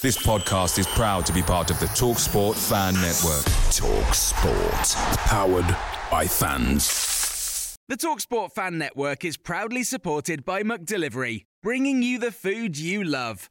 This podcast is proud to be part of the TalkSport Fan Network. TalkSport, powered by fans. The TalkSport Fan Network is proudly supported by McDelivery, bringing you the food you love.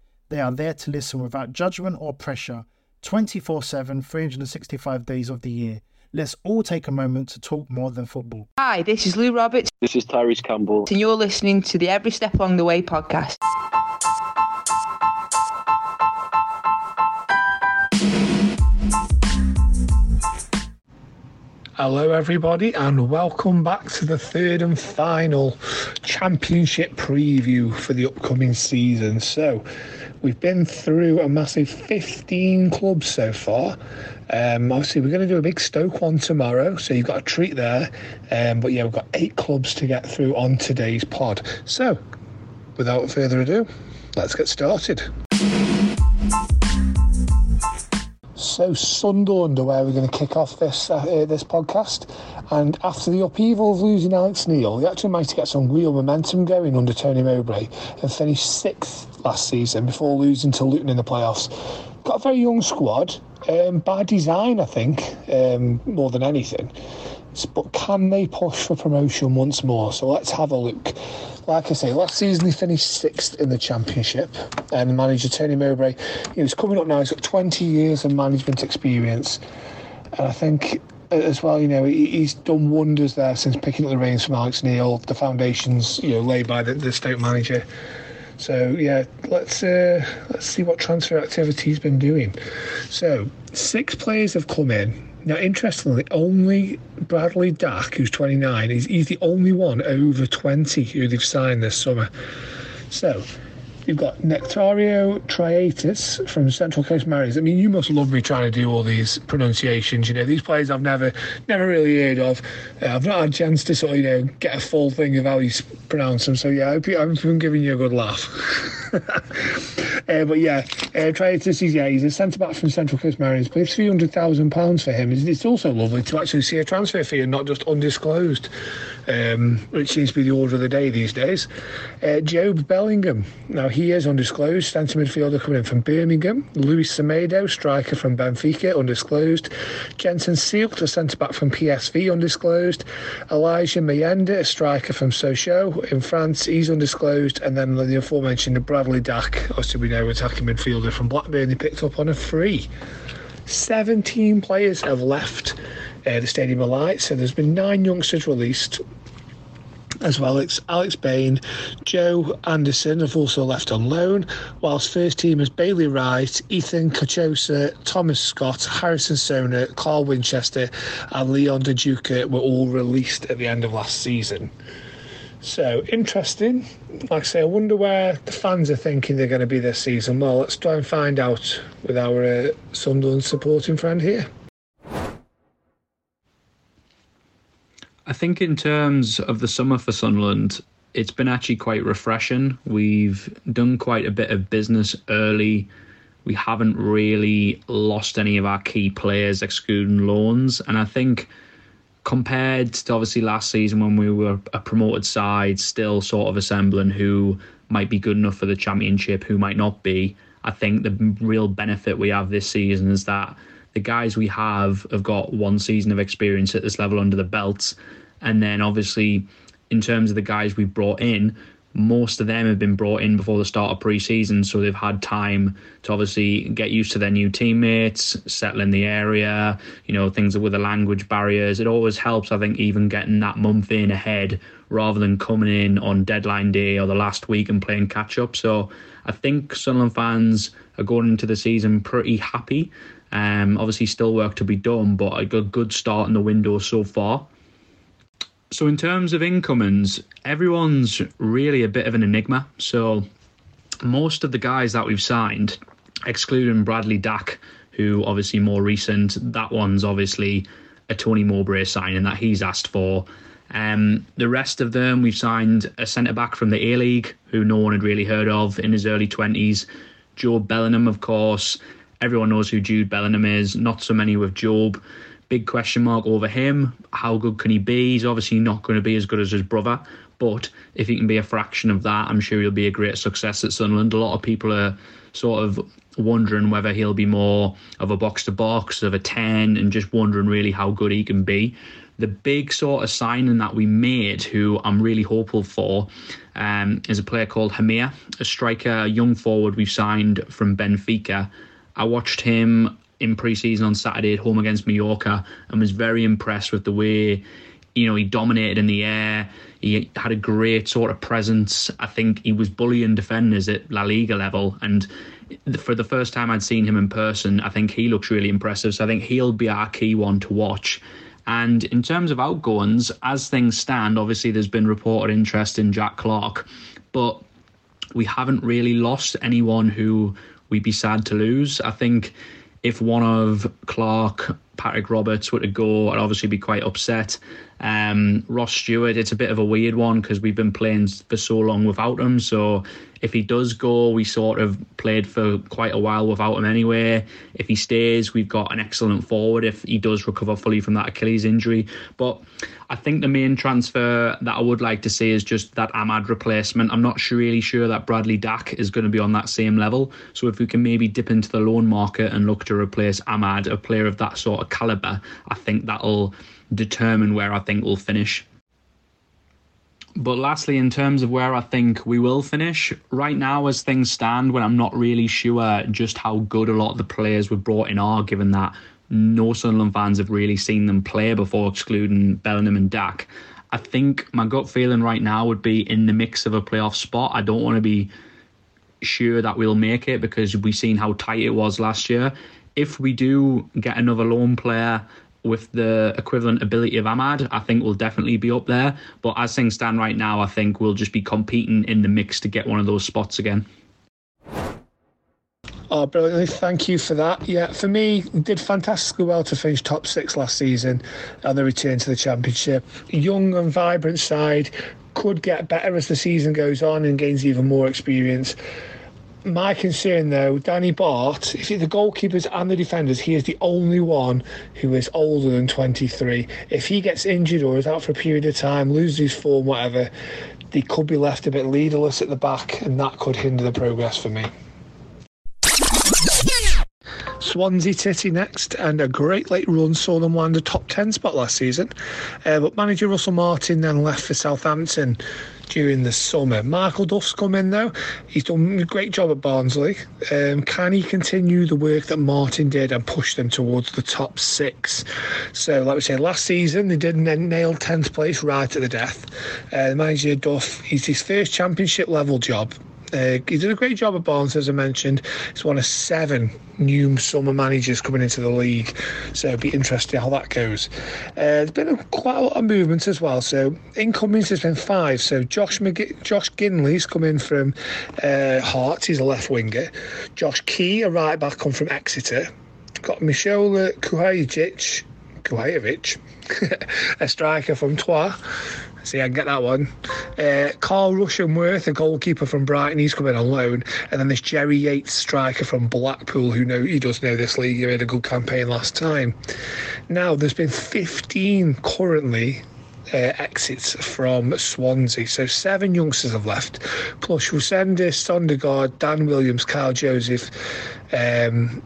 They are there to listen without judgment or pressure 24 7, 365 days of the year. Let's all take a moment to talk more than football. Hi, this is Lou Roberts. This is Tyrese Campbell. And you're listening to the Every Step Along the Way podcast. Hello, everybody, and welcome back to the third and final championship preview for the upcoming season. So, we've been through a massive 15 clubs so far. Um, obviously, we're going to do a big Stoke one tomorrow, so you've got a treat there. Um, but yeah, we've got eight clubs to get through on today's pod. So, without further ado, let's get started. So Sunderland are where we're going to kick off this uh, this podcast, and after the upheaval of losing Alex Neil, they actually managed to get some real momentum going under Tony Mowbray and finished sixth last season before losing to Luton in the playoffs. Got a very young squad, um, by design, I think, um, more than anything. But can they push for promotion once more? So let's have a look like I say, last season he finished sixth in the championship, and the manager Tony Mowbray, he was coming up now. He's got 20 years of management experience, and I think as well, you know, he's done wonders there since picking up the reins from Alex Neil. The foundations, you know, laid by the, the Stoke manager. So yeah, let's uh, let's see what transfer activity he's been doing. So six players have come in now, interestingly, only Bradley Dack, who's 29, he's, he's the only one over 20 who they've signed this summer. So, You've got Nectario Triantis from Central Coast Mariners. I mean, you must love me trying to do all these pronunciations. You know, these players I've never, never really heard of. Uh, I've not had a chance to sort of, you know, get a full thing of how you pronounce them. So yeah, I hope, I'm giving you a good laugh. uh, but yeah, uh, Triantis is yeah, he's a centre back from Central Coast Mariners. But three hundred thousand pounds for him. It's also lovely to actually see a transfer fee and not just undisclosed um, which seems to be the order of the day these days. Uh, Jobe Bellingham, now he is undisclosed, centre midfielder coming in from Birmingham. Luis Semedo, striker from Benfica, undisclosed. Jenson Seelt, a centre back from PSV, undisclosed. Elijah Mayenda, a striker from Sochaux in France, he's undisclosed. And then the aforementioned Bradley Dack, obviously we know attacking midfielder from Blackburn, he picked up on a free. 17 players have left uh, the Stadium of Light. So there's been nine youngsters released as well as Alex Bain, Joe Anderson have also left on loan, whilst first teamers Bailey Wright, Ethan Carchosa, Thomas Scott, Harrison Sohna, Carl Winchester, and Leon Duca were all released at the end of last season. So interesting. Like I say, I wonder where the fans are thinking they're going to be this season. Well, let's try and find out with our uh, Sunderland supporting friend here. I think in terms of the summer for Sunderland, it's been actually quite refreshing. We've done quite a bit of business early. We haven't really lost any of our key players, excluding loans. And I think compared to obviously last season when we were a promoted side, still sort of assembling who might be good enough for the championship, who might not be, I think the real benefit we have this season is that the guys we have have got one season of experience at this level under the belt. And then obviously, in terms of the guys we've brought in, most of them have been brought in before the start of pre-season, so they've had time to obviously get used to their new teammates, settle in the area, you know, things with the language barriers. It always helps, I think, even getting that month in ahead rather than coming in on deadline day or the last week and playing catch up. So I think Sunderland fans are going into the season pretty happy. Um, obviously, still work to be done, but a good, good start in the window so far. So, in terms of incomings, everyone's really a bit of an enigma. So, most of the guys that we've signed, excluding Bradley Dack, who obviously more recent, that one's obviously a Tony Mowbray signing that he's asked for. Um, the rest of them, we've signed a centre back from the A League, who no one had really heard of in his early 20s. Jobe Bellingham, of course. Everyone knows who Jude Bellingham is, not so many with Jobe big question mark over him. How good can he be? He's obviously not going to be as good as his brother, but if he can be a fraction of that, I'm sure he'll be a great success at Sunderland. A lot of people are sort of wondering whether he'll be more of a box to box, of a 10, and just wondering really how good he can be. The big sort of signing that we made, who I'm really hopeful for, um, is a player called Hemir, a striker, a young forward we've signed from Benfica. I watched him in pre-season on Saturday at home against Mallorca and was very impressed with the way you know he dominated in the air. He had a great sort of presence. I think he was bullying defenders at La Liga level and for the first time I'd seen him in person, I think he looks really impressive. So I think he'll be our key one to watch. And in terms of outgoings, as things stand, obviously there's been reported interest in Jack Clarke, but we haven't really lost anyone who we'd be sad to lose. I think if one of Clarke, Patrick Roberts were to go, I'd obviously be quite upset. Um, Ross Stewart, it's a bit of a weird one because we've been playing for so long without him. So if he does go, we sort of played for quite a while without him anyway. If he stays, we've got an excellent forward if he does recover fully from that Achilles injury. But I think the main transfer that I would like to see is just that Amad replacement. I'm not really sure that Bradley Dack is going to be on that same level. So if we can maybe dip into the loan market and look to replace Amad, a player of that sort of caliber, I think that'll determine where I think we'll finish. But lastly, in terms of where I think we will finish, right now, as things stand, when I'm not really sure just how good a lot of the players we've brought in are, given that no Sunderland fans have really seen them play before, excluding Bellingham and Dack. I think my gut feeling right now would be in the mix of a playoff spot. I don't want to be sure that we'll make it because we've seen how tight it was last year. If we do get another loan player with the equivalent ability of Amad, I think we'll definitely be up there. But as things stand right now, I think we'll just be competing in the mix to get one of those spots again. Oh, brilliantly. Thank you for that. Yeah, for me, did fantastically well to finish top six last season and the return to the championship. Young and vibrant side could get better as the season goes on and gains even more experience. My concern, though, Danny Batth, if the goalkeepers and the defenders, he is the only one who is older than 23. If he gets injured or is out for a period of time, loses form, whatever, they could be left a bit leaderless at the back, and that could hinder the progress for me. Swansea City next, and a great late run saw them land a top 10 spot last season. Uh, but manager Russell Martin then left for Southampton during the summer. Michael Duff's come in though. He's done a great job at Barnsley. Um, can he continue the work that Martin did and push them towards the top six? So, like we said, last season they did nail 10th place right at the death. Uh, the manager Duff, he's his first championship level job uh, he did a great job at Barnes, as I mentioned. He's one of seven new summer managers coming into the league, so it'll be interesting how that goes. Uh, there's been a, quite a lot of movement as well. So incomings has been five. So Josh McG- Josh Ginnelly's come in from uh, Hearts. He's a left winger. Josh Key, a right back, come from Exeter. Got Michel Kuhajic, Kuhajovic, a striker from Troyes. See, I can get that one. Uh, Carl Rushworth, a goalkeeper from Brighton, he's coming on loan. And then this Jerry Yates striker from Blackpool, who know he does know this league. He had a good campaign last time. Now, there's been 15 currently uh, exits from Swansea. So seven youngsters have left. Plus Rusenda, Sondergaard, Dan Williams, Kyle Joseph, um,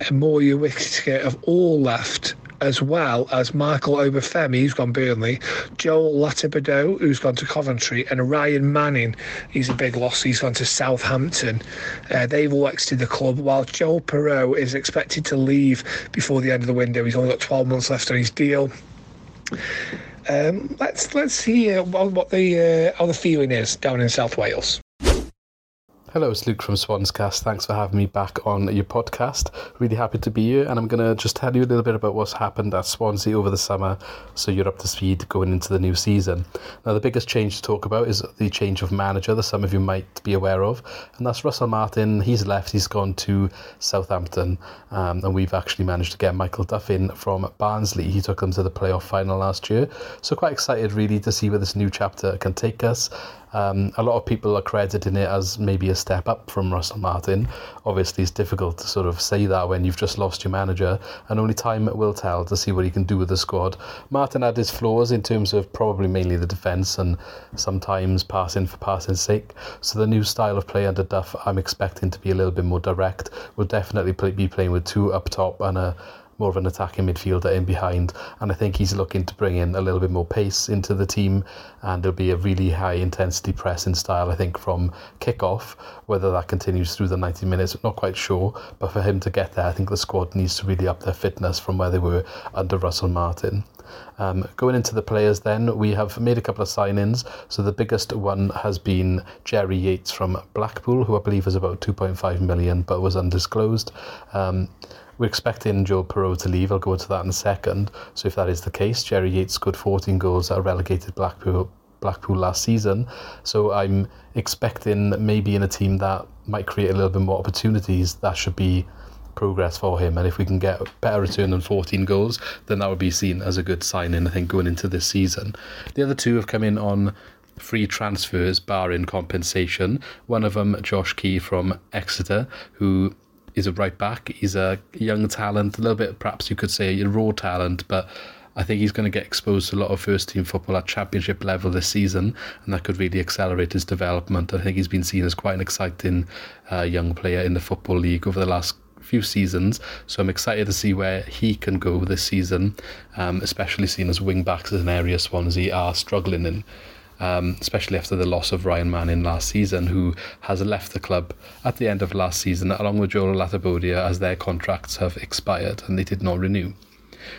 and Moya Whittaker have all left as well as Michael Obafemi, who's gone Burnley, Joel Latibeaudiere, who's gone to Coventry, and Ryan Manning, he's a big loss, he's gone to Southampton. Uh, they've all exited the club, while Joel Piroe is expected to leave before the end of the window. He's only got 12 months left on his deal. Um, let's let's see uh, what, what the uh, how the feeling is down in South Wales. Hello, it's Luke from Swanscast. Thanks for having me back on your podcast. Really happy to be here, and I'm going to just tell you a little bit about what's happened at Swansea over the summer so you're up to speed going into the new season. Now, the biggest change to talk about is the change of manager that some of you might be aware of, and that's Russell Martin. He's left, he's gone to Southampton, um, and we've actually managed to get Michael Duff in from Barnsley. He took them to the playoff final last year, so quite excited really to see where this new chapter can take us. Um, a lot of people are crediting it as maybe a step up from Russell Martin. Obviously, it's difficult to sort of say that when you've just lost your manager, and only time will tell to see what he can do with the squad. Martin had his flaws in terms of probably mainly the defence and sometimes passing for passing's sake. So the new style of play under Duff, I'm expecting to be a little bit more direct. We'll definitely play, be playing with two up top and a more of an attacking midfielder in behind. And I think he's looking to bring in a little bit more pace into the team. And there'll be a really high intensity pressing style, I think, from kick-off. Whether that continues through the 90 minutes, not quite sure. But for him to get there, I think the squad needs to really up their fitness from where they were under Russell Martin. Um, going into the players, then we have made a couple of signings. So the biggest one has been Jerry Yates from Blackpool, who I believe is about 2.5 million, but was undisclosed. Um, we're expecting Joe Piroe to leave. I'll go into that in a second. So if that is the case, Jerry Yates scored 14 goals at relegated Blackpool Blackpool last season. So I'm expecting maybe in a team that might create a little bit more opportunities, that should be progress for him. And if we can get a better return than 14 goals, then that would be seen as a good signing, I think, going into this season. The other two have come in on free transfers, barring compensation. One of them, Josh Key from Exeter, who is a right back. He's a young talent, a little bit, perhaps you could say, a raw talent, but I think he's going to get exposed to a lot of first team football at championship level this season, and that could really accelerate his development. I think he's been seen as quite an exciting uh, young player in the Football League over the last few seasons. So I'm excited to see where he can go this season, um, especially seeing as wing backs is an area Swansea are struggling in um, especially after the loss of Ryan Manning last season, who has left the club at the end of last season, along with Joel Latibeaudiere, as their contracts have expired and they did not renew.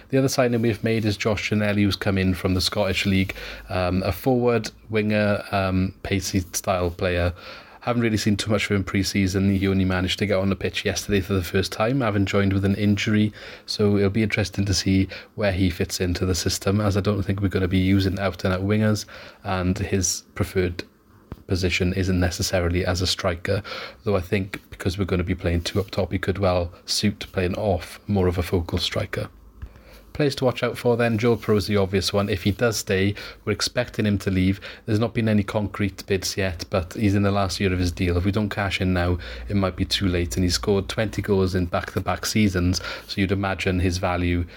The other signing we've made is Josh Ginnelly, who's come in from the Scottish League, um, a forward winger, um, pacey style player. Haven't really seen too much of him pre-season. He only managed to get on the pitch yesterday for the first time, having joined with an injury. So it'll be interesting to see where he fits into the system, as I don't think we're going to be using out and out wingers, and his preferred position isn't necessarily as a striker. Though I think because we're going to be playing two up top, he could well suit playing off more of a focal striker. Players to watch out for then, Joel Piroe is the obvious one. If he does stay, we're expecting him to leave. There's not been any concrete bids yet, but he's in the last year of his deal. If we don't cash in now, it might be too late. And he scored 20 goals in back to back seasons, so you'd imagine his value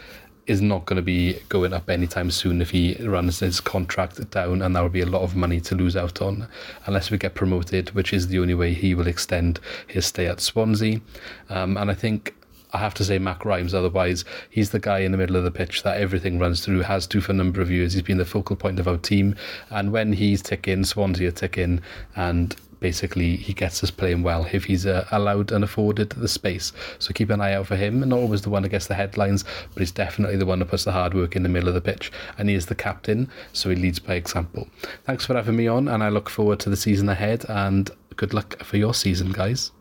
is not going to be going up anytime soon if he runs his contract down, and that would be a lot of money to lose out on unless we get promoted, which is the only way he will extend his stay at Swansea. Um, and I think I have to say Matt Grimes. Otherwise, he's the guy in the middle of the pitch that everything runs through. Has to for a number of years. He's been the focal point of our team, and when he's ticking, Swansea ticking, and basically he gets us playing well if he's uh, allowed and afforded the space. So keep an eye out for him. Not always the one that gets the headlines, but he's definitely the one that puts the hard work in the middle of the pitch. And he is the captain, so he leads by example. Thanks for having me on, and I look forward to the season ahead. And good luck for your season, guys.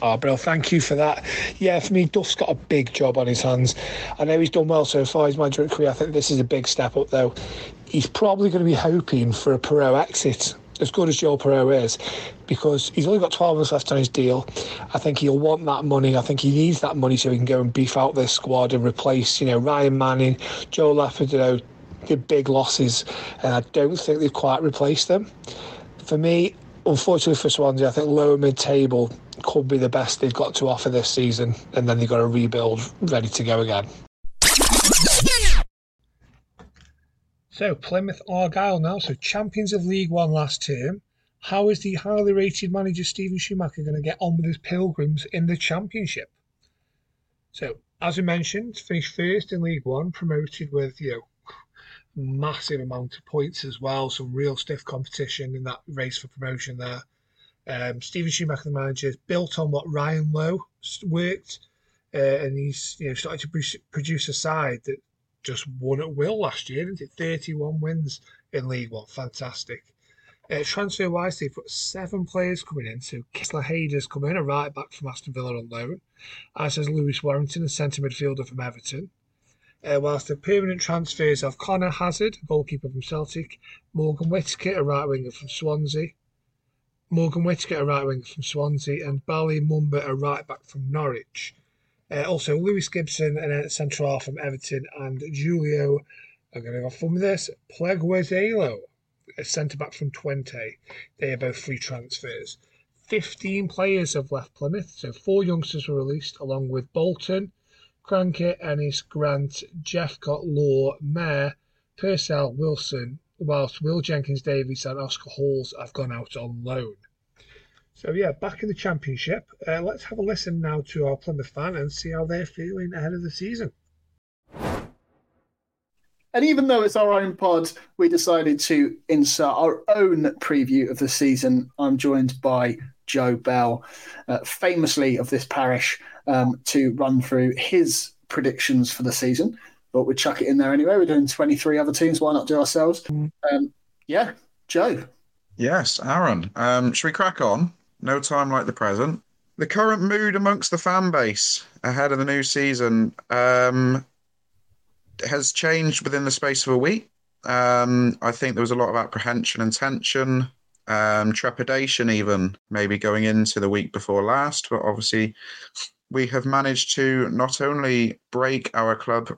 Oh, bro, thank you for that. Yeah, for me, Duff's got a big job on his hands. I know he's done well so far his management career. I think this is a big step up, though. He's probably going to be hoping for a Piroe exit, as good as Joel Piroe is, because he's only got 12 months left on his deal. I think he'll want that money. I think he needs that money so he can go and beef out this squad and replace, you know, Ryan Manning, Joe Lafferty, You know, the big losses, and I don't think they've quite replaced them. For me, unfortunately for Swansea, I think lower mid table could be the best they've got to offer this season, and then they've got to rebuild ready to go again. So Plymouth Argyle now, so champions of League One last term. How is the highly rated manager Steven Schumacher going to get on with his Pilgrims in the Championship? So as we mentioned, finished first in League One, promoted with you know massive amount of points as well. Some real stiff competition in that race for promotion there. Um, Steven Schumacher, the manager, built on what Ryan Lowe worked, uh, and he's you know started to produce a side that just won at will last year, didn't it? 31 wins in League One, fantastic. Uh, transfer wise, they've got seven players coming in. So Kesler Hayden's come in, a right back from Aston Villa on loan, as has Lewis Warrington, a centre midfielder from Everton. Uh, whilst the permanent transfers of Conor Hazard, a goalkeeper from Celtic, Morgan Whittaker, a right winger from Swansea, Morgan Whittaker, a right winger from Swansea, and Bali Mumba, a right back from Norwich. Uh, also, Lewis Gibson, a central half from Everton, and Julio, I'm going to have fun with this, Pleguezuelo, a centre back from Twente. They are both free transfers. 15 players have left Plymouth, so four youngsters were released, along with Bolton, Crankit, Ennis, Grant, Jephcott, Law, Mayor, Purcell, Wilson, whilst Will Jenkins Davies and Oscar Halls have gone out on loan. So, yeah, back in the Championship. Uh, let's have a listen now to our Plymouth fan and see how they're feeling ahead of the season. And even though it's our own pod, we decided to insert our own preview of the season. I'm joined by Joe Bell, uh, famously of this parish, um, to run through his predictions for the season. But we chuck it in there anyway. We're doing 23 other teams. Why not do ourselves? Um, yeah, Joe. Yes, Aaron. Um, should we crack on? No time like the present. The current mood amongst the fan base ahead of the new season. Um, has changed within the space of a week. Um, I think there was a lot of apprehension and tension, um, trepidation, even maybe going into the week before last. But obviously, we have managed to not only break our club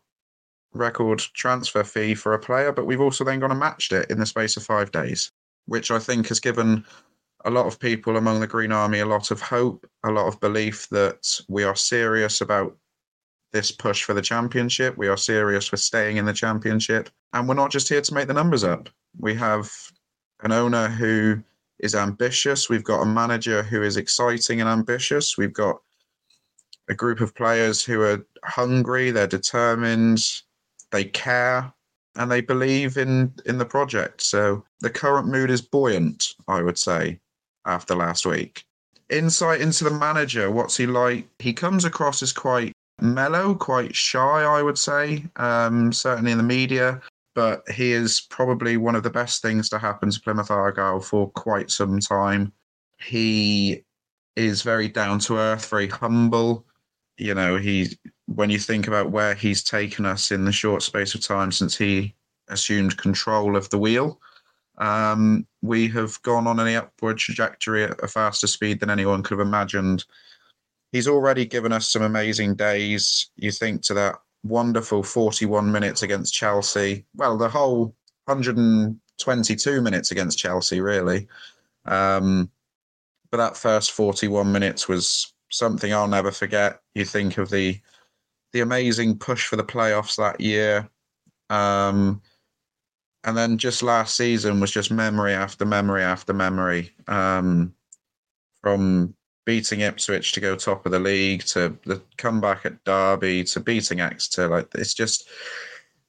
record transfer fee for a player, but we've also then gone and matched it in the space of five days, which I think has given a lot of people among the Green Army a lot of hope, a lot of belief that we are serious about this push for the championship. We are serious with staying in the championship. And we're not just here to make the numbers up. We have an owner who is ambitious. We've got a manager who is exciting and ambitious. We've got a group of players who are hungry, they're determined, they care, and they believe in in the project. So the current mood is buoyant, I would say, after last week. Insight into the manager, what's he like? He comes across as quite mellow, quite shy, I would say, um, certainly in the media. But he is probably one of the best things to happen to Plymouth Argyle for quite some time. He is very down to earth, very humble. You know, he when you think about where he's taken us in the short space of time since he assumed control of the wheel, um, we have gone on an upward trajectory at a faster speed than anyone could have imagined he's already given us some amazing days. You think to that wonderful 41 minutes against Chelsea. Well, the whole 122 minutes against Chelsea, really. Um, but that first 41 minutes was something I'll never forget. You think of the the amazing push for the playoffs that year. Um, and then just last season was just memory after memory after memory. Um, from beating Ipswich to go top of the league to the comeback at Derby to beating Exeter. Like it's just,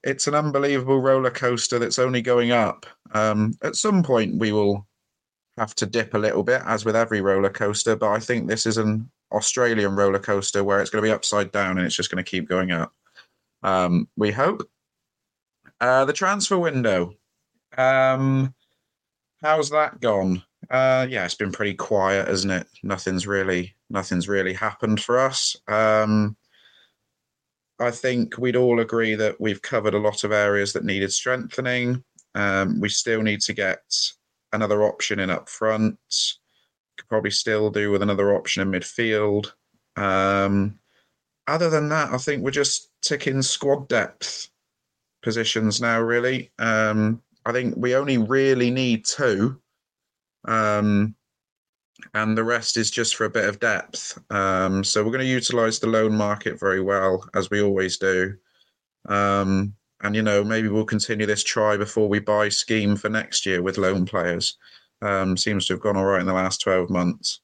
it's an unbelievable roller coaster that's only going up. Um, at some point, we will have to dip a little bit, as with every roller coaster. But I think this is an Australian roller coaster where it's going to be upside down and it's just going to keep going up. Um, we hope. Uh, the transfer window. Um, how's that gone? Uh, yeah, it's been pretty quiet, isn't it? Nothing's really nothing's really happened for us. Um, I think we'd all agree that we've covered a lot of areas that needed strengthening. Um, we still need to get another option in up front. Probably still do with another option in midfield. Um, other than that, I think we're just ticking squad depth positions now. Really, um, I think we only really need two um, and the rest is just for a bit of depth. Um, so we're going to utilize the loan market very well, as we always do. Um, and, you know, maybe we'll continue this try before we buy scheme for next year with loan players. Um, seems to have gone all right in the last 12 months.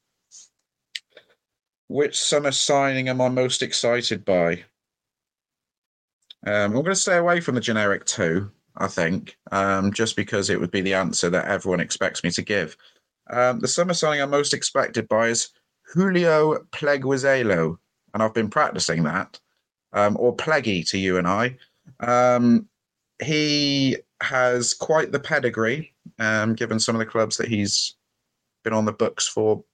Which summer signing am I most excited by? Um, I'm going to stay away from the generic two, I think, um, just because it would be the answer that everyone expects me to give. Um, the summer signing I'm most expected by is Julio Pleguezuelo, and I've been practicing that, um, or Pleggy to you and I. Um, he has quite the pedigree, um, given some of the clubs that he's been on the books for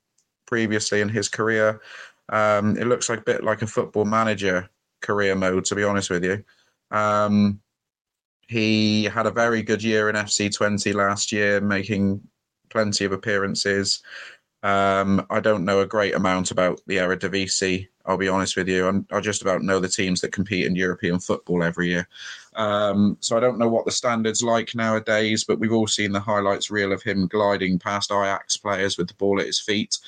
previously in his career. Um, it looks like a bit like a football manager career mode, to be honest with you. Um, he had a very good year in FC Twente last year, making plenty of appearances. Um, I don't know a great amount about the Eredivisie. I'll be honest with you. I'm, I just about know the teams that compete in European football every year. Um, so I don't know what the standards like nowadays, but we've all seen the highlights reel of him gliding past Ajax players with the ball at his feet,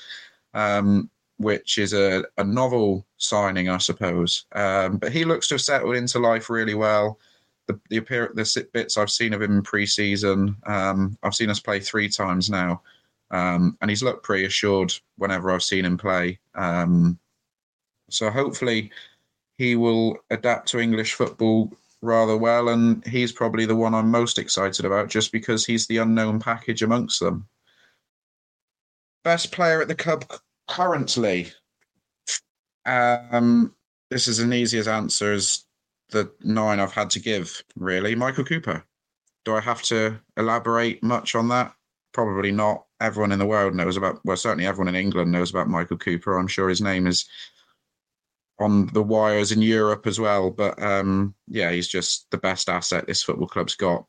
um, which is a, a novel signing, I suppose. Um, but he looks to have settled into life really well. The the, appear, the bits I've seen of him in pre-season, um, I've seen us play three times now. Um, and he's looked pretty assured whenever I've seen him play. Um, so hopefully he will adapt to English football rather well, and he's probably the one I'm most excited about just because he's the unknown package amongst them. Best player at the club currently. Um, this is an easy as answer as the nine I've had to give, really. Michael Cooper. Do I have to elaborate much on that? Probably not everyone in the world knows about, well, certainly everyone in England knows about Michael Cooper. I'm sure his name is on the wires in Europe as well. But um, yeah, he's just the best asset this football club's got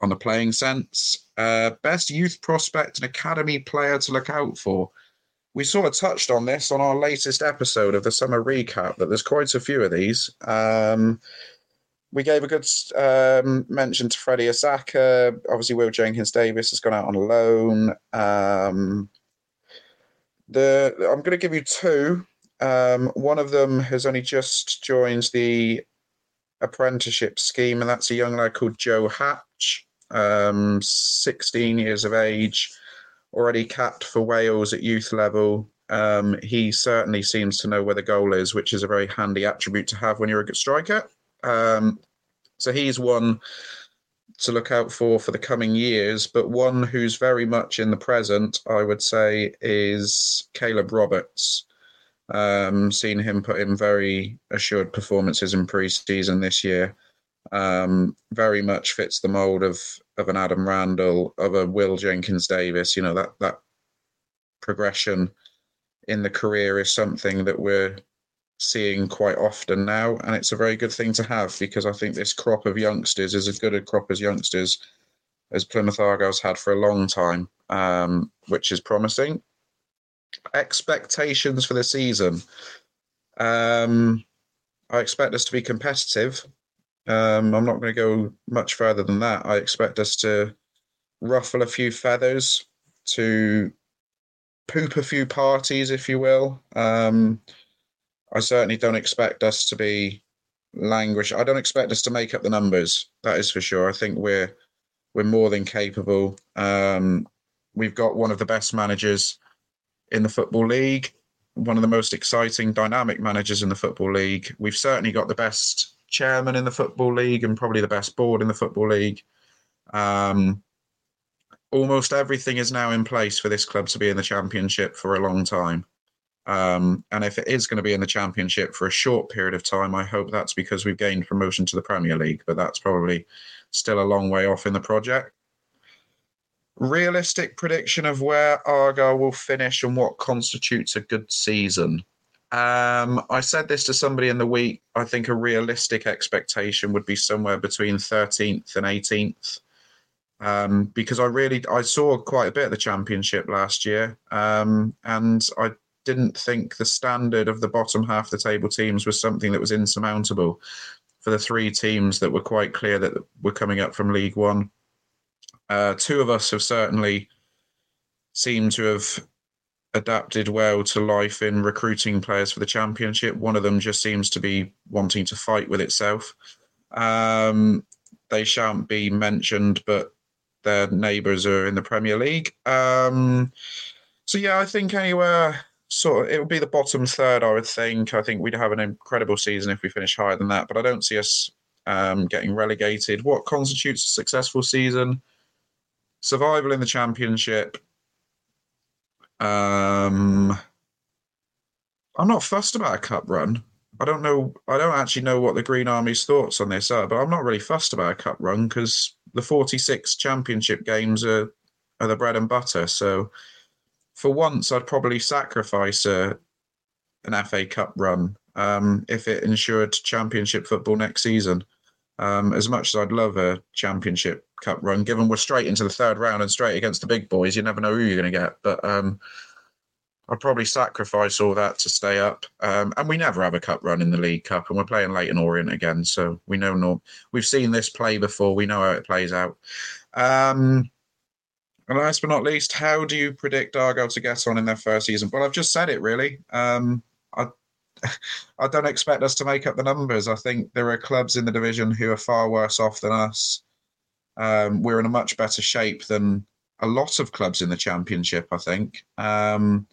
on the playing sense. Uh, best youth prospect and academy player to look out for. We sort of touched on this on our latest episode of the summer recap, that there's quite a few of these. Um, we gave a good um, mention to Freddie Issaka. Obviously, Will Jenkins Davies has gone out on loan. Um, the I'm going to give you two. Um, one of them has only just joined the apprenticeship scheme, and that's a young lad called Joe Hatch, um, 16 years of age, already capped for Wales at youth level. Um, he certainly seems to know where the goal is, which is a very handy attribute to have when you're a good striker. Um, so he's one to look out for for the coming years, but one who's very much in the present, I would say, is Caleb Roberts. Um, seen him put in very assured performances in pre-season this year. Um, very much fits the mold of of an Adam Randell, of a Will Jenkins Davies. You know that that progression in the career is something that we're seeing quite often now, and it's a very good thing to have because I think this crop of youngsters is as good a crop as youngsters as Plymouth Argyle's had for a long time, um, which is promising. Expectations for the season. Um, I expect us to be competitive. Um, I'm not going to go much further than that. I expect us to ruffle a few feathers, to poop a few parties, if you will. Um, I certainly don't expect us to be languish. I don't expect us to make up the numbers. That is for sure. I think we're we're more than capable. Um, we've got one of the best managers in the football league, one of the most exciting, dynamic managers in the football league. We've certainly got the best chairman in the football league and probably the best board in the football league. Um, almost everything is now in place for this club to be in the championship for a long time. Um, and if it is going to be in the Championship for a short period of time, I hope that's because we've gained promotion to the Premier League, but that's probably still a long way off in the project. Realistic prediction of where Argyle will finish and what constitutes a good season. Um, I said this to somebody in the week. I think a realistic expectation would be somewhere between 13th and 18th. Um, because I really I saw quite a bit of the championship last year, um, and I didn't think the standard of the bottom half of the table teams was something that was insurmountable for the three teams that were quite clear that were coming up from League One. Uh, two of us have certainly seemed to have adapted well to life in recruiting players for the championship. One of them just seems to be wanting to fight with itself. Um, they shan't be mentioned, but their neighbours are in the Premier League. Um, so yeah, I think anywhere sort of it would be the bottom third, I would think. I think we'd have an incredible season if we finish higher than that, but I don't see us um, getting relegated. What constitutes a successful season? Survival in the championship. Um, I'm not fussed about a cup run. I don't know. I don't actually know what the Green Army's thoughts on this are, but I'm not really fussed about a cup run because the 46 championship games are are the bread and butter. So for once, I'd probably sacrifice a an FA Cup run um, if it ensured Championship football next season. Um, as much as I'd love a Championship Cup run, given we're straight into the third round and straight against the big boys, you never know who you're going to get. But um, I'd probably sacrifice all that to stay up. Um, and we never have a cup run in the League Cup, and we're playing Leyton Orient again, so we know no, we've seen this play before. We know how it plays out. Um, and last but not least, how do you predict Argyle to get on in their first season? Well, I've just said it really. Um, I I don't expect us to make up the numbers. I think there are clubs in the division who are far worse off than us. Um, we're in a much better shape than a lot of clubs in the championship. I think. Um,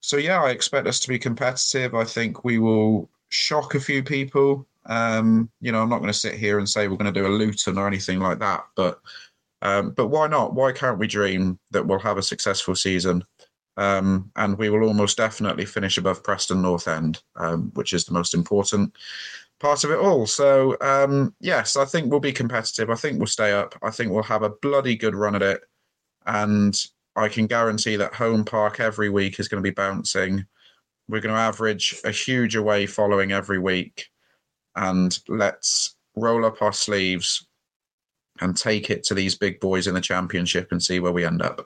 so yeah, I expect us to be competitive. I think we will shock a few people. Um, you know, I'm not going to sit here and say we're going to do a Luton or anything like that, but um, but why not? Why can't we dream that we'll have a successful season? Um, and we will almost definitely finish above Preston North End, um, which is the most important part of it all. So, um, yes, I think we'll be competitive. I think we'll stay up. I think we'll have a bloody good run at it. And I can guarantee that home park every week is going to be bouncing. We're going to average a huge away following every week. And let's roll up our sleeves and take it to these big boys in the championship and see where we end up.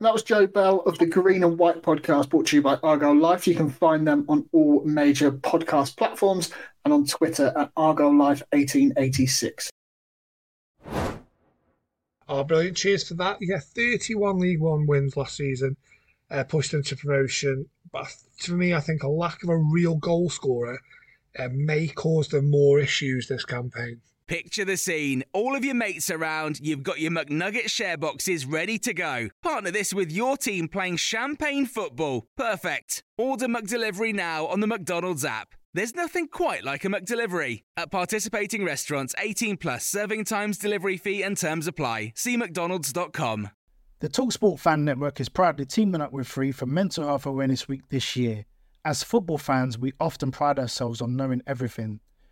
That was Joe Bell of the Green and White podcast brought to you by Argyle Life. You can find them on all major podcast platforms and on Twitter at Argyle Life 1886. Oh, brilliant. Cheers for that. Yeah, 31 League One wins last season, uh, pushed into promotion. But for me, I think a lack of a real goal scorer uh, may cause them more issues this campaign. Picture the scene. All of your mates around, you've got your McNugget share boxes ready to go. Partner this with your team playing champagne football. Perfect. Order McDelivery now on the McDonald's app. There's nothing quite like a McDelivery. At participating restaurants, 18 plus serving times, delivery fee, and terms apply. See McDonald's.com. The Talksport Fan Network is proudly teaming up with Free for Mental Health Awareness Week this year. As football fans, we often pride ourselves on knowing everything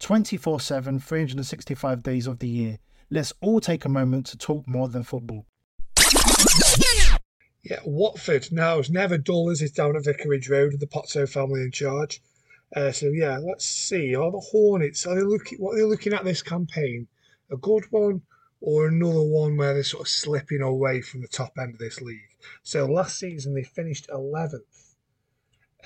24 7, 365 days of the year. Let's all take a moment to talk more than football. Yeah, Watford now is never dull as it's down at Vicarage Road with the Pozzo family in charge. Uh, so yeah, let's see. Are the Hornets are they looking what are they looking at this campaign? A good one or another one where they're sort of slipping away from the top end of this league? So last season they finished eleventh.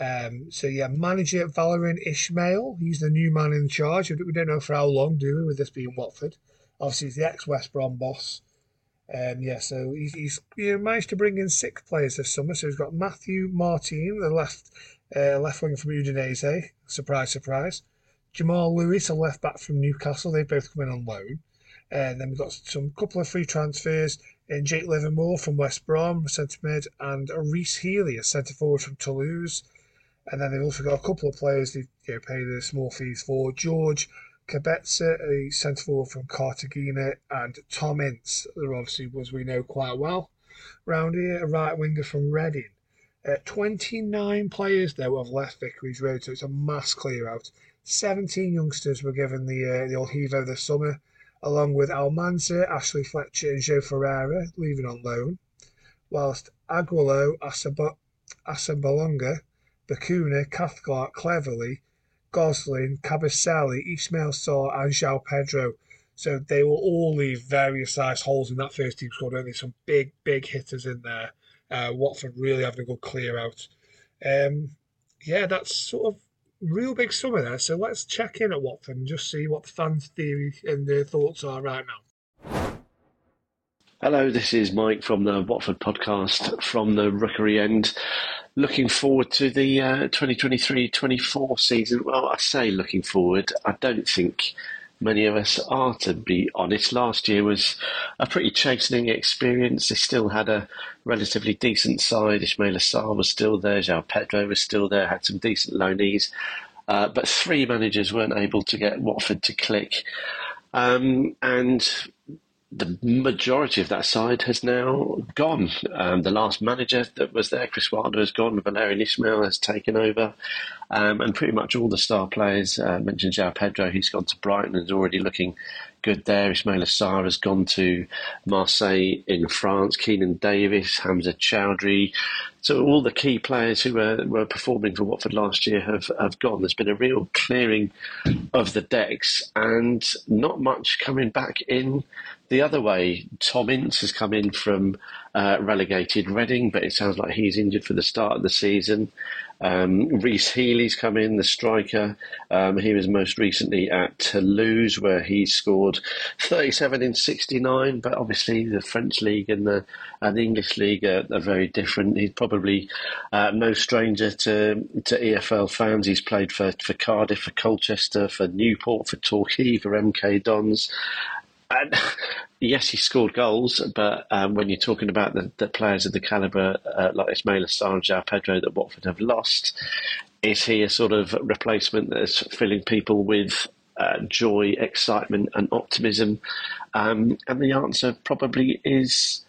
Um, so yeah, manager Valérien Ismaël, he's the new man in charge. We don't know for how long, do we? With this being Watford, obviously he's the ex West Brom boss. Um, yeah, so he's, he's know, managed to bring in six players this summer. So he's got Matthew Martin, the left uh, left wing from Udinese. Surprise, surprise. Jamal Lewis, a left back from Newcastle. They both come in on loan. And then we've got some couple of free transfers in Jake Livermore from West Brom, centre mid, and Rhys Healey, a centre forward from Toulouse. And then they've also got a couple of players they've you know, paid the small fees for. George Kabetza, a centre forward from Cartagena, and Tom Ince, who obviously, as we know quite well, round here, a right winger from Reading. Uh, 29 players, though, have left Vicarage Road, so it's a mass clear out. 17 youngsters were given the uh, the old this summer, along with Almanza, Ashley Fletcher, and Joe Ferreira, leaving on loan, whilst Aguilo, Asabalonga, Bacuna, Cathcart, Cleverley, Gosling, Kabasele, Ismail Sarr, and João Pedro. So they will all leave various size holes in that first team squad. Only some big, big hitters in there. Uh, Watford really having a good clear out. Um, yeah, that's sort of real big summer there. So let's check in at Watford and just see what the fans' theory and their thoughts are right now. Hello, this is Mike from the Watford podcast from the Rookery End. Looking forward to the 2023 uh, 24 season. Well, I say looking forward. I don't think many of us are, to be honest. Last year was a pretty chastening experience. They still had a relatively decent side. Ismaila Sarr was still there, João Pedro was still there, had some decent loanees. Uh, but three managers weren't able to get Watford to click. Um, and the majority of that side has now gone. Um, the last manager that was there, Chris Wilder, has gone. Valérien Ismaël has taken over. Um, and pretty much all the star players, uh, mentioned João Pedro, he's gone to Brighton and is already looking good there. Ismaila Sarr has gone to Marseille in France. Keinan Davis, Hamza Choudhury. So all the key players who were, were performing for Watford last year have, have gone. There's been a real clearing of the decks and not much coming back in the other way. Tom Ince has come in from uh, relegated Reading, but it sounds like he's injured for the start of the season. Um, Rhys Healey's come in, the striker. Um, he was most recently at Toulouse, where he scored 37 in 69. But obviously, the French league and the, and the English league are, are very different. He's probably uh, no stranger to to EFL fans. He's played for, for Cardiff, for Colchester, for Newport, for Torquay, for MK Dons. And yes, he scored goals, but um, when you're talking about the, the players of the calibre uh, like Ismaila Sarr and João Pedro that Watford have lost, is he a sort of replacement that's filling people with uh, joy, excitement, and optimism? Um, and the answer probably is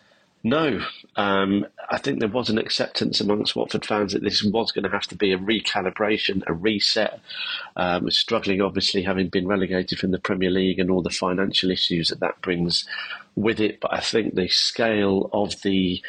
no, um, I think there was an acceptance amongst Watford fans that this was going to have to be a recalibration, a reset. Um, struggling, obviously, having been relegated from the Premier League and all the financial issues that that brings with it. But I think the scale of the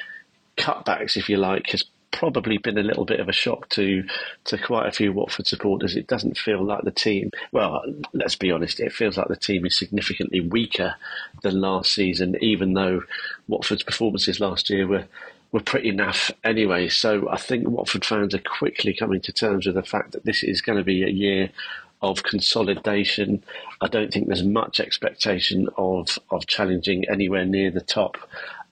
cutbacks, if you like, has probably been a little bit of a shock to to quite a few Watford supporters. It doesn't feel like the team. Well, let's be honest. It feels like the team is significantly weaker than last season, even though Watford's performances last year were were pretty naff anyway. So I think Watford fans are quickly coming to terms with the fact that this is going to be a year of consolidation. I don't think there's much expectation of of challenging anywhere near the top.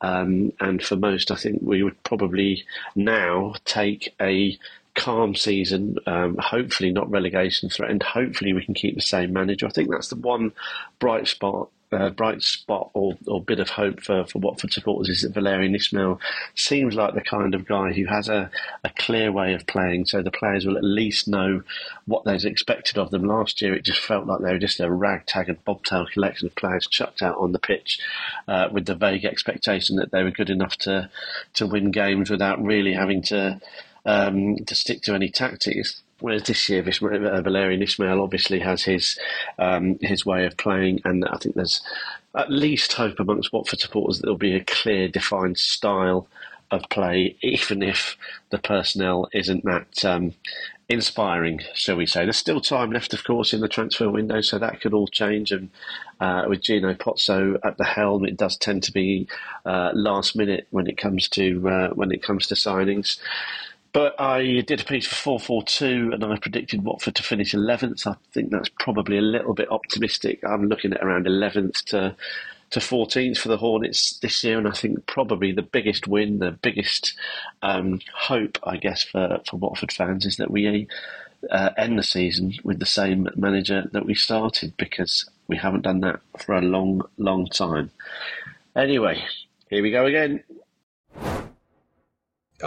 Um, and for most, I think we would probably now take a calm season, um, hopefully not relegation threatened. Hopefully, we can keep the same manager. I think that's the one bright spot uh, bright spot or, or bit of hope for, for Watford supporters is that Valérien Ismaël seems like the kind of guy who has a, a clear way of playing, so the players will at least know what there's expected of them. Last year, it just felt like they were just a ragtag and bobtail collection of players chucked out on the pitch uh, with the vague expectation that they were good enough to to win games without really having to um, to stick to any tactics. Whereas this year, uh, Valérien Ismaël obviously has his um, his way of playing, and I think there's at least hope amongst Watford supporters that there'll be a clear, defined style of play, even if the personnel isn't that um, inspiring, shall we say. There's still time left, of course, in the transfer window, so that could all change. And uh, with Gino Pozzo at the helm, it does tend to be uh, last minute when it comes to uh, when it comes to signings. But I did a piece for 442 and I predicted Watford to finish 11th. I think that's probably a little bit optimistic. I'm looking at around 11th to to 14th for the Hornets this year, and I think probably the biggest win, the biggest um, hope, I guess, for, for Watford fans is that we uh, end the season with the same manager that we started because we haven't done that for a long, long time. Anyway, here we go again.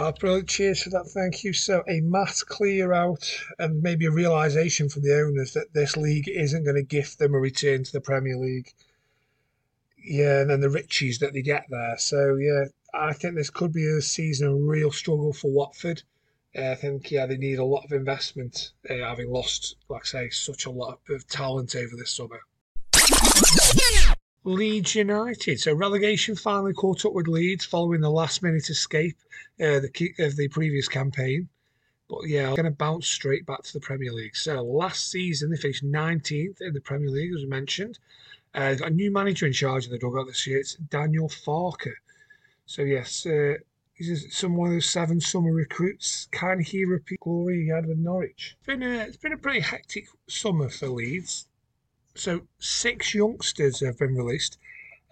Oh, brilliant. Cheers for that. Thank you. So, a mass clear out and maybe a realization from the owners that this league isn't going to gift them a return to the Premier League. Yeah, and then the riches that they get there. So, yeah, I think this could be a season of real struggle for Watford. Uh, I think, yeah, they need a lot of investment, uh, having lost, like I say, such a lot of talent over this summer. Leeds United. So relegation finally caught up with Leeds following the last minute escape uh, the, of the previous campaign. But yeah, going to bounce straight back to the Premier League. So last season they finished 19th in the Premier League, as we mentioned. Uh, got a new manager in charge of the dugout this year. It's Daniel Farke. So yes, uh, He's some one of those seven summer recruits. Can he repeat glory he had with Norwich? It's been a, it's been a pretty hectic summer for Leeds. So six youngsters have been released,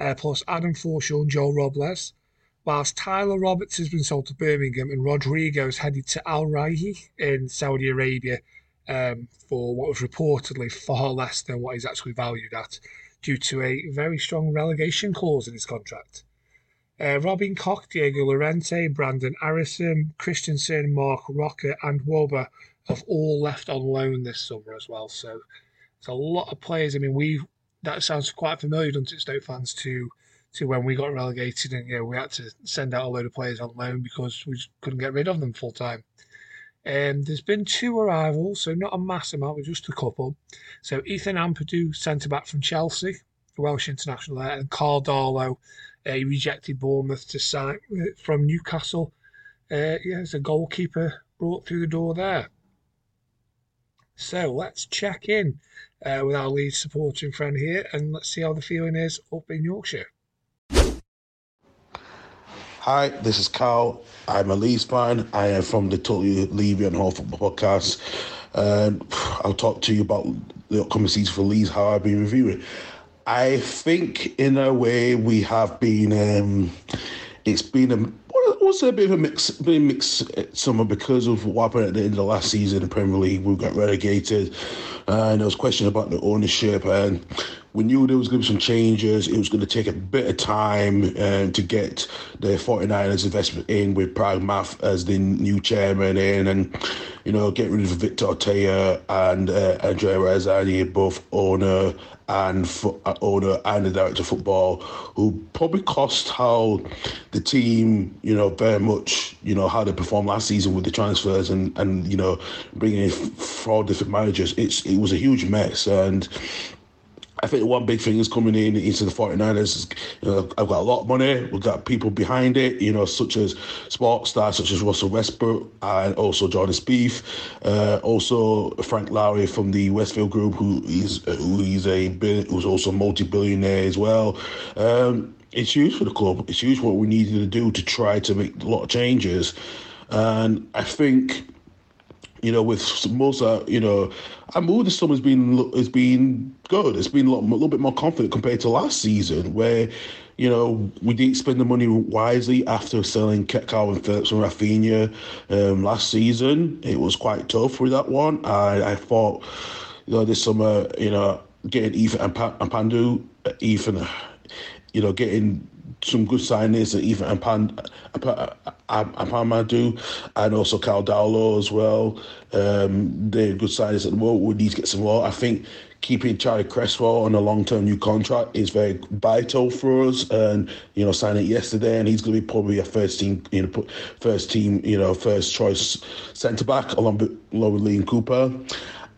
uh, plus Adam Forshaw and Joel Robles, whilst Tyler Roberts has been sold to Birmingham and Rodrigo is headed to Al Raihi in Saudi Arabia um, for what was reportedly far less than what he's actually valued at, due to a very strong relegation clause in his contract. Uh, Robin Koch, Diego Llorente, Brandon Harrison, Kristensen, Marc Roca, and Wöber have all left on loan this summer as well. So it's a lot of players. I mean, we that sounds quite familiar, doesn't it, Stoke fans, to to when we got relegated and you know, we had to send out a load of players on loan because we couldn't get rid of them full time. Um, there's been two arrivals, so not a mass amount, but just a couple. So Ethan Ampadu, centre back from Chelsea, Welsh international there, and Karl Darlow, a rejected Bournemouth to sign from Newcastle. Uh, yeah, there's a goalkeeper brought through the door there. So let's check in uh, with our lead supporting friend here and let's see how the feeling is up in Yorkshire. Hi, this is Carl. I'm a Leeds fan. I am from the Totally Levy and Football Podcast. Um, I'll talk to you about the upcoming season for Leeds, how I've been reviewing. I think, in a way, we have been. Um, it's been a was a bit of a mix, bit of mixed summer because of what happened at the end of the last season in the Premier League. We got relegated, and there was question about the ownership, and we knew there was going to be some changes. It was going to take a bit of time um, to get the 49ers investment in with Prag Math as the new chairman in, and you know get rid of Victor Ortega and uh, Andrea Radrizzani, both owner and fo- uh, owner and the director of football, who probably cost how the team, you know, very much, you know, how they performed last season with the transfers and and you know bringing in four different managers. It's it was a huge mess and. I think one big thing is coming in into the 49ers. You know, I've got a lot of money. We've got people behind it, you know, such as sports stars such as Russell Westbrook and also Jordan Spieth. Uh, also Frank Lowry from the Westfield Group, who is who is a who's also multi-billionaire as well. Um, it's huge for the club. It's huge what we needed to do to try to make a lot of changes. And I think you know, with Mosa, you know, our mood this summer has been has been good. It's been a, lot, a little bit more confident compared to last season, where you know we didn't spend the money wisely after selling Kalvin Phillips and Raphinha um, last season. It was quite tough with that one. I, I thought, you know, this summer, you know, getting Ethan and, pa- and Pandu, Ethan, you know, getting some good signings even Ampamadu and also Cal Dowlow as well. Um, they're good signings at the moment. We need to get some more. I think keeping Charlie Cresswell on a long term new contract is very vital for us. And you know, signing yesterday, and he's going to be probably a first team, you know, first team, you know, first choice centre back along with, along with Liam Cooper.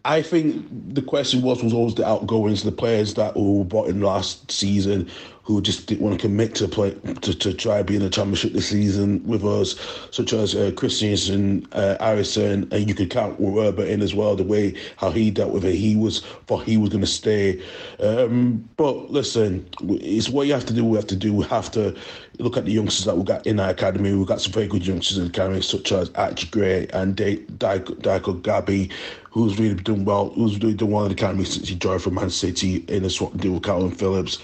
I think the question was was always the outgoings, the players that were brought in last season who just didn't want to commit to play to, to try being a championship this season with us, such as uh, Kristensen, uh, Harrison, and you could count Robert in as well. The way how he dealt with it, he was thought he was going to stay. Um, but listen, it's what you have to do. We have to do. We have to look at the youngsters that we got in our academy. We've got some very good youngsters in the academy, such as Archie Gray and Darko Gyabi, who's really done well, who's really done well in the academy since he joined from Man City in a swap deal with Kalvin Phillips.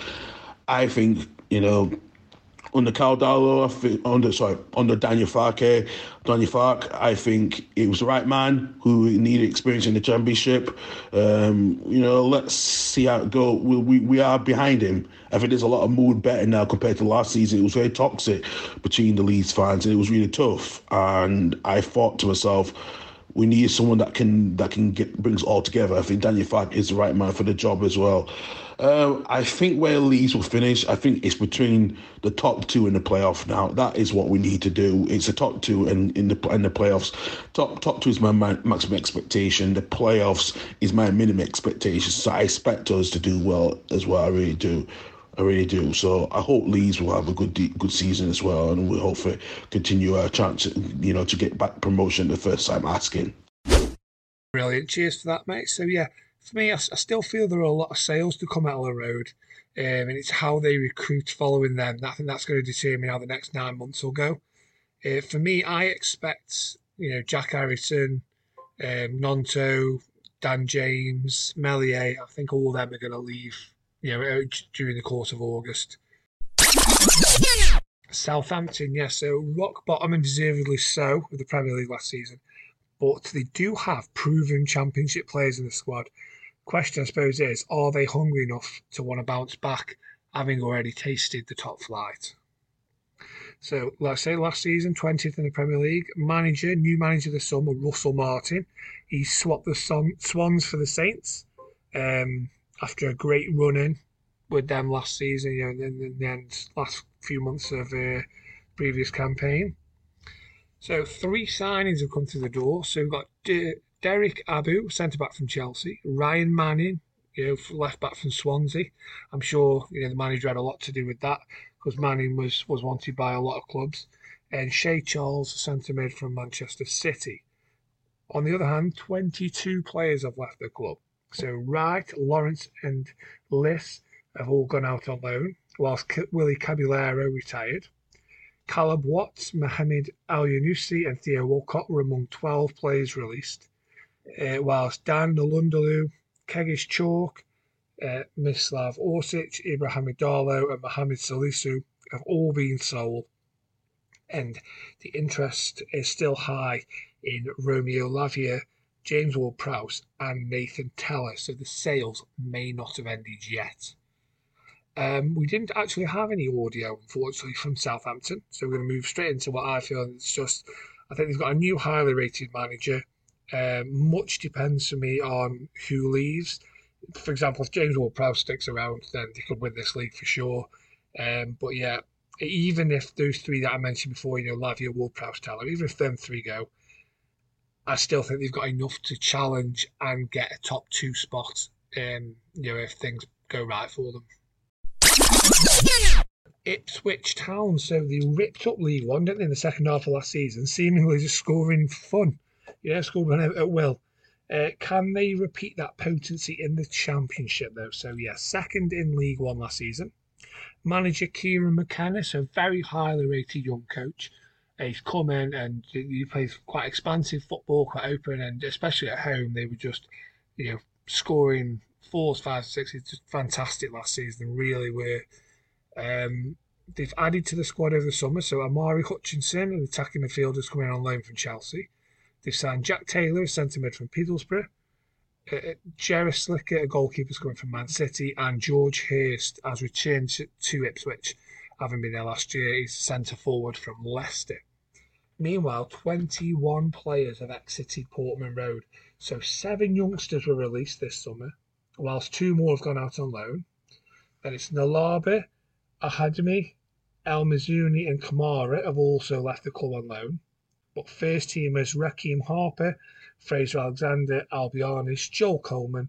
I think, you know, under Caldalo, under sorry, under Daniel Farke, Daniel Farke, I think it was the right man who needed experience in the championship. Um, you know, let's see how it goes. We, we, we are behind him. I think there's a lot of mood better now compared to last season. It was very toxic between the Leeds fans, and it was really tough. And I thought to myself, we need someone that can that can get brings all together. I think Daniel Farke is the right man for the job as well. Uh, I think where Leeds will finish, I think it's between the top two in the playoff now. That is what we need to do. It's the top two in, in the in the playoffs. Top top two is my maximum expectation. The playoffs is my minimum expectation. So I expect us to do well as well. I really do. I really do. So I hope Leeds will have a good good season as well, and we hopefully continue our chance, you know, to get back promotion the first time asking. Brilliant. Cheers for that, mate. So yeah, for me, I, I, still feel there are a lot of sales to come out of the road, um, and it's how they recruit following them. I think that's going to determine how the next nine months will go. Uh, for me, I expect you know Jack Harrison, um, Gnonto, Dan James, Meslier. I think all of them are going to leave. You know, during the course of August. Southampton, yes, so rock bottom and deservedly so with the Premier League last season, but they do have proven Championship players in the squad. Question, I suppose, is are they hungry enough to want to bounce back, having already tasted the top flight? So let's say last season, 20th in the Premier League. Manager, new manager of the summer, Russell Martin. He swapped the Swans for the Saints um, after a great run in with them last season, you know, the end, last few months of uh, previous campaign. So three signings have come through the door. So we've got Derek Abu, centre back from Chelsea, Ryan Manning, you know, left back from Swansea. I'm sure you know the manager had a lot to do with that because Manning was was wanted by a lot of clubs, and Shea Charles, centre mid from Manchester City. On the other hand, 22 players have left the club. So Wright, Lawrence, and Liss have all gone out on loan, whilst Willie Caballero retired. Caleb Watts, Mohamed Elyounoussi, and Theo Walcott were among 12 players released, uh, whilst Dan N'Lundulu, Kegish Chalk, uh, Mislav Orsic, Ibrahima Diallo, and Mohamed Salisu have all been sold. And the interest is still high in Romeo Lavia, James Ward Prowse, and Nathan Tella, so the sales may not have ended yet. Um, we didn't actually have any audio, unfortunately, from Southampton, so we're going to move straight into what I feel it's just. I think they've got a new highly rated manager. Um, much depends for me on who leaves. For example, if James Ward-Prowse sticks around, then they could win this league for sure. Um, but yeah, even if those three that I mentioned before, you know, Lavia, Ward-Prowse, Tella, even if them three go, I still think they've got enough to challenge and get a top two spot. Um, you know, if things go right for them. Ipswich Town, so they ripped up League One, didn't they, in the second half of last season, seemingly just scoring fun. Yeah, scoring at will. Uh, can they repeat that potency in the Championship, though? So, yeah, second in League One last season. Manager Kieran McKenna, so very highly rated young coach. Uh, he's come in and he plays quite expansive football, quite open, and especially at home, they were just, you know, scoring fours, fives, sixes, just fantastic last season. Really were. Um, they've added to the squad over the summer. So Omari Hutchinson, an attacking midfielder, is coming on loan from Chelsea. They've signed Jack Taylor, a centre mid from Peterborough. Uh, uh Jerry Slicker, a goalkeeper, is coming from Man City, and George Hirst has returned to, Ipswich, having been there last year. He's centre forward from Leicester. Meanwhile, 21 players have exited Portman Road, so seven youngsters were released this summer, whilst two more have gone out on loan. Then it's Nalabe, Ahadmi, El Mizouni, and Kamara have also left the club on loan. But first teamers Rekeem Harper, Fraser Alexander, Albianis, Joel Coleman,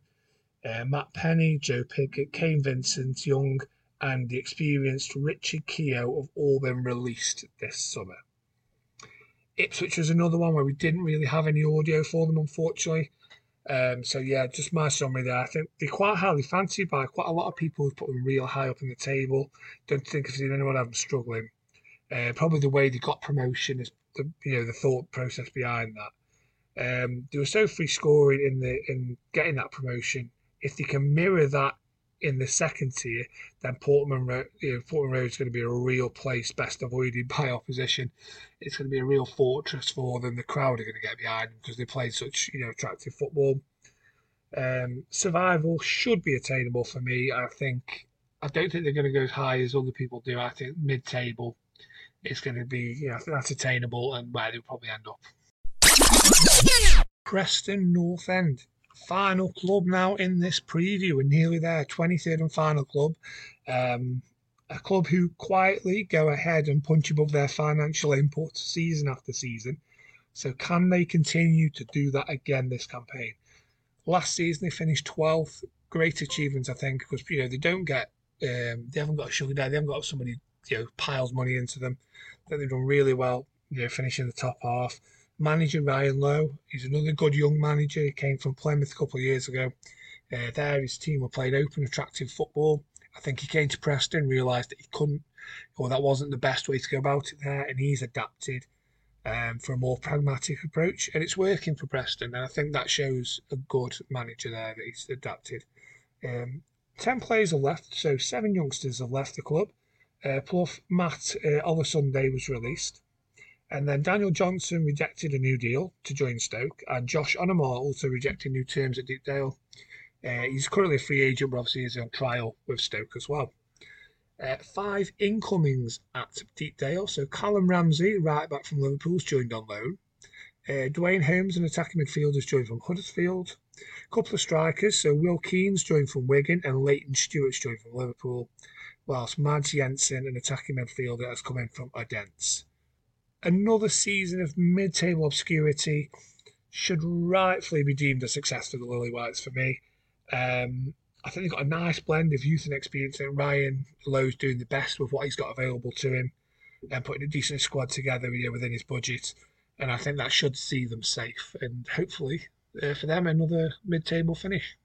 uh, Matt Penney, Joe Pickett, Kane Vincent, Young, and the experienced Richard Keogh have all been released this summer. Ipswich was another one where we didn't really have any audio for them, unfortunately. Um, so yeah, just my summary there. I think they're quite highly fancied by quite a lot of people who put them real high up in the table. Don't think I've seen anyone have them struggling. Uh, probably the way they got promotion is the you know the thought process behind that. Um, they were so free scoring in the in getting that promotion. If they can mirror that in the second tier, then Portman Road, you know, Portman Road is going to be a real place best avoided by opposition. It's going to be a real fortress for them. The crowd are going to get behind them because they played such you know attractive football. Um, survival should be attainable for me. I think I don't think they're going to go as high as other people do. I think mid-table is going to be you know and where they'll probably end up. Preston North End final club now in this preview. We're nearly there, 23rd and final club. Um, a club who quietly go ahead and punch above their financial input season after season. So, can they continue to do that again this campaign? Last season, they finished 12th. Great achievement, I think, because you know they don't get, um, they haven't got a sugar daddy, they haven't got somebody you know piles money into them. That they've done really well, you know, finishing the top half manager Ryan Lowe. He's another good young manager. He came from Plymouth a couple of years ago. Uh, there, his team were playing open, attractive football. I think he came to Preston, realised that he couldn't, or that wasn't the best way to go about it there, and he's adapted. um, for a more pragmatic approach, and it's working for Preston. And I think that shows a good manager there that he's adapted. Um, Ten players have left, so seven youngsters have left the club. Uh, plus, Matt uh, Olosunde was released. And then Daniel Johnson rejected a new deal to join Stoke, and Josh Onomah also rejected new terms at Deepdale. Uh, he's currently a free agent, but obviously he's on trial with Stoke as well. Uh, five incomings at Deepdale. So Callum Ramsay, right back from Liverpool's joined on loan. Uh, Duane Holmes, an attacking midfielder, has joined from Huddersfield. A couple of strikers. So Will Keane's joined from Wigan and Layton Stewart's joined from Liverpool. Whilst Mads Jensen, an attacking midfielder, has come in from Odense another season of mid-table obscurity should rightfully be deemed a success for the Lily Whites for me. Um, I think they've got a nice blend of youth and experience. And Ryan Lowe's doing the best with what he's got available to him and putting a decent squad together you know, within his budget. And I think that should see them safe and hopefully uh, for them another mid-table finish.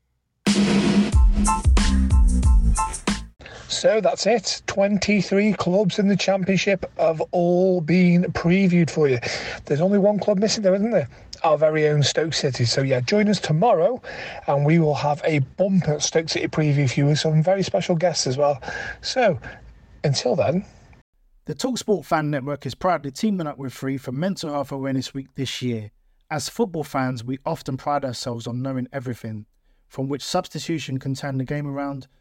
So that's it. 23 clubs in the Championship have all been previewed for you. There's only one club missing, though, isn't there? Our very own Stoke City. So, yeah, join us tomorrow and we will have a bumper Stoke City preview for you with some very special guests as well. So, until then. The Talksport Fan Network is proudly teaming up with Free for Mental Health Awareness Week this year. As football fans, we often pride ourselves on knowing everything, from which substitution can turn the game around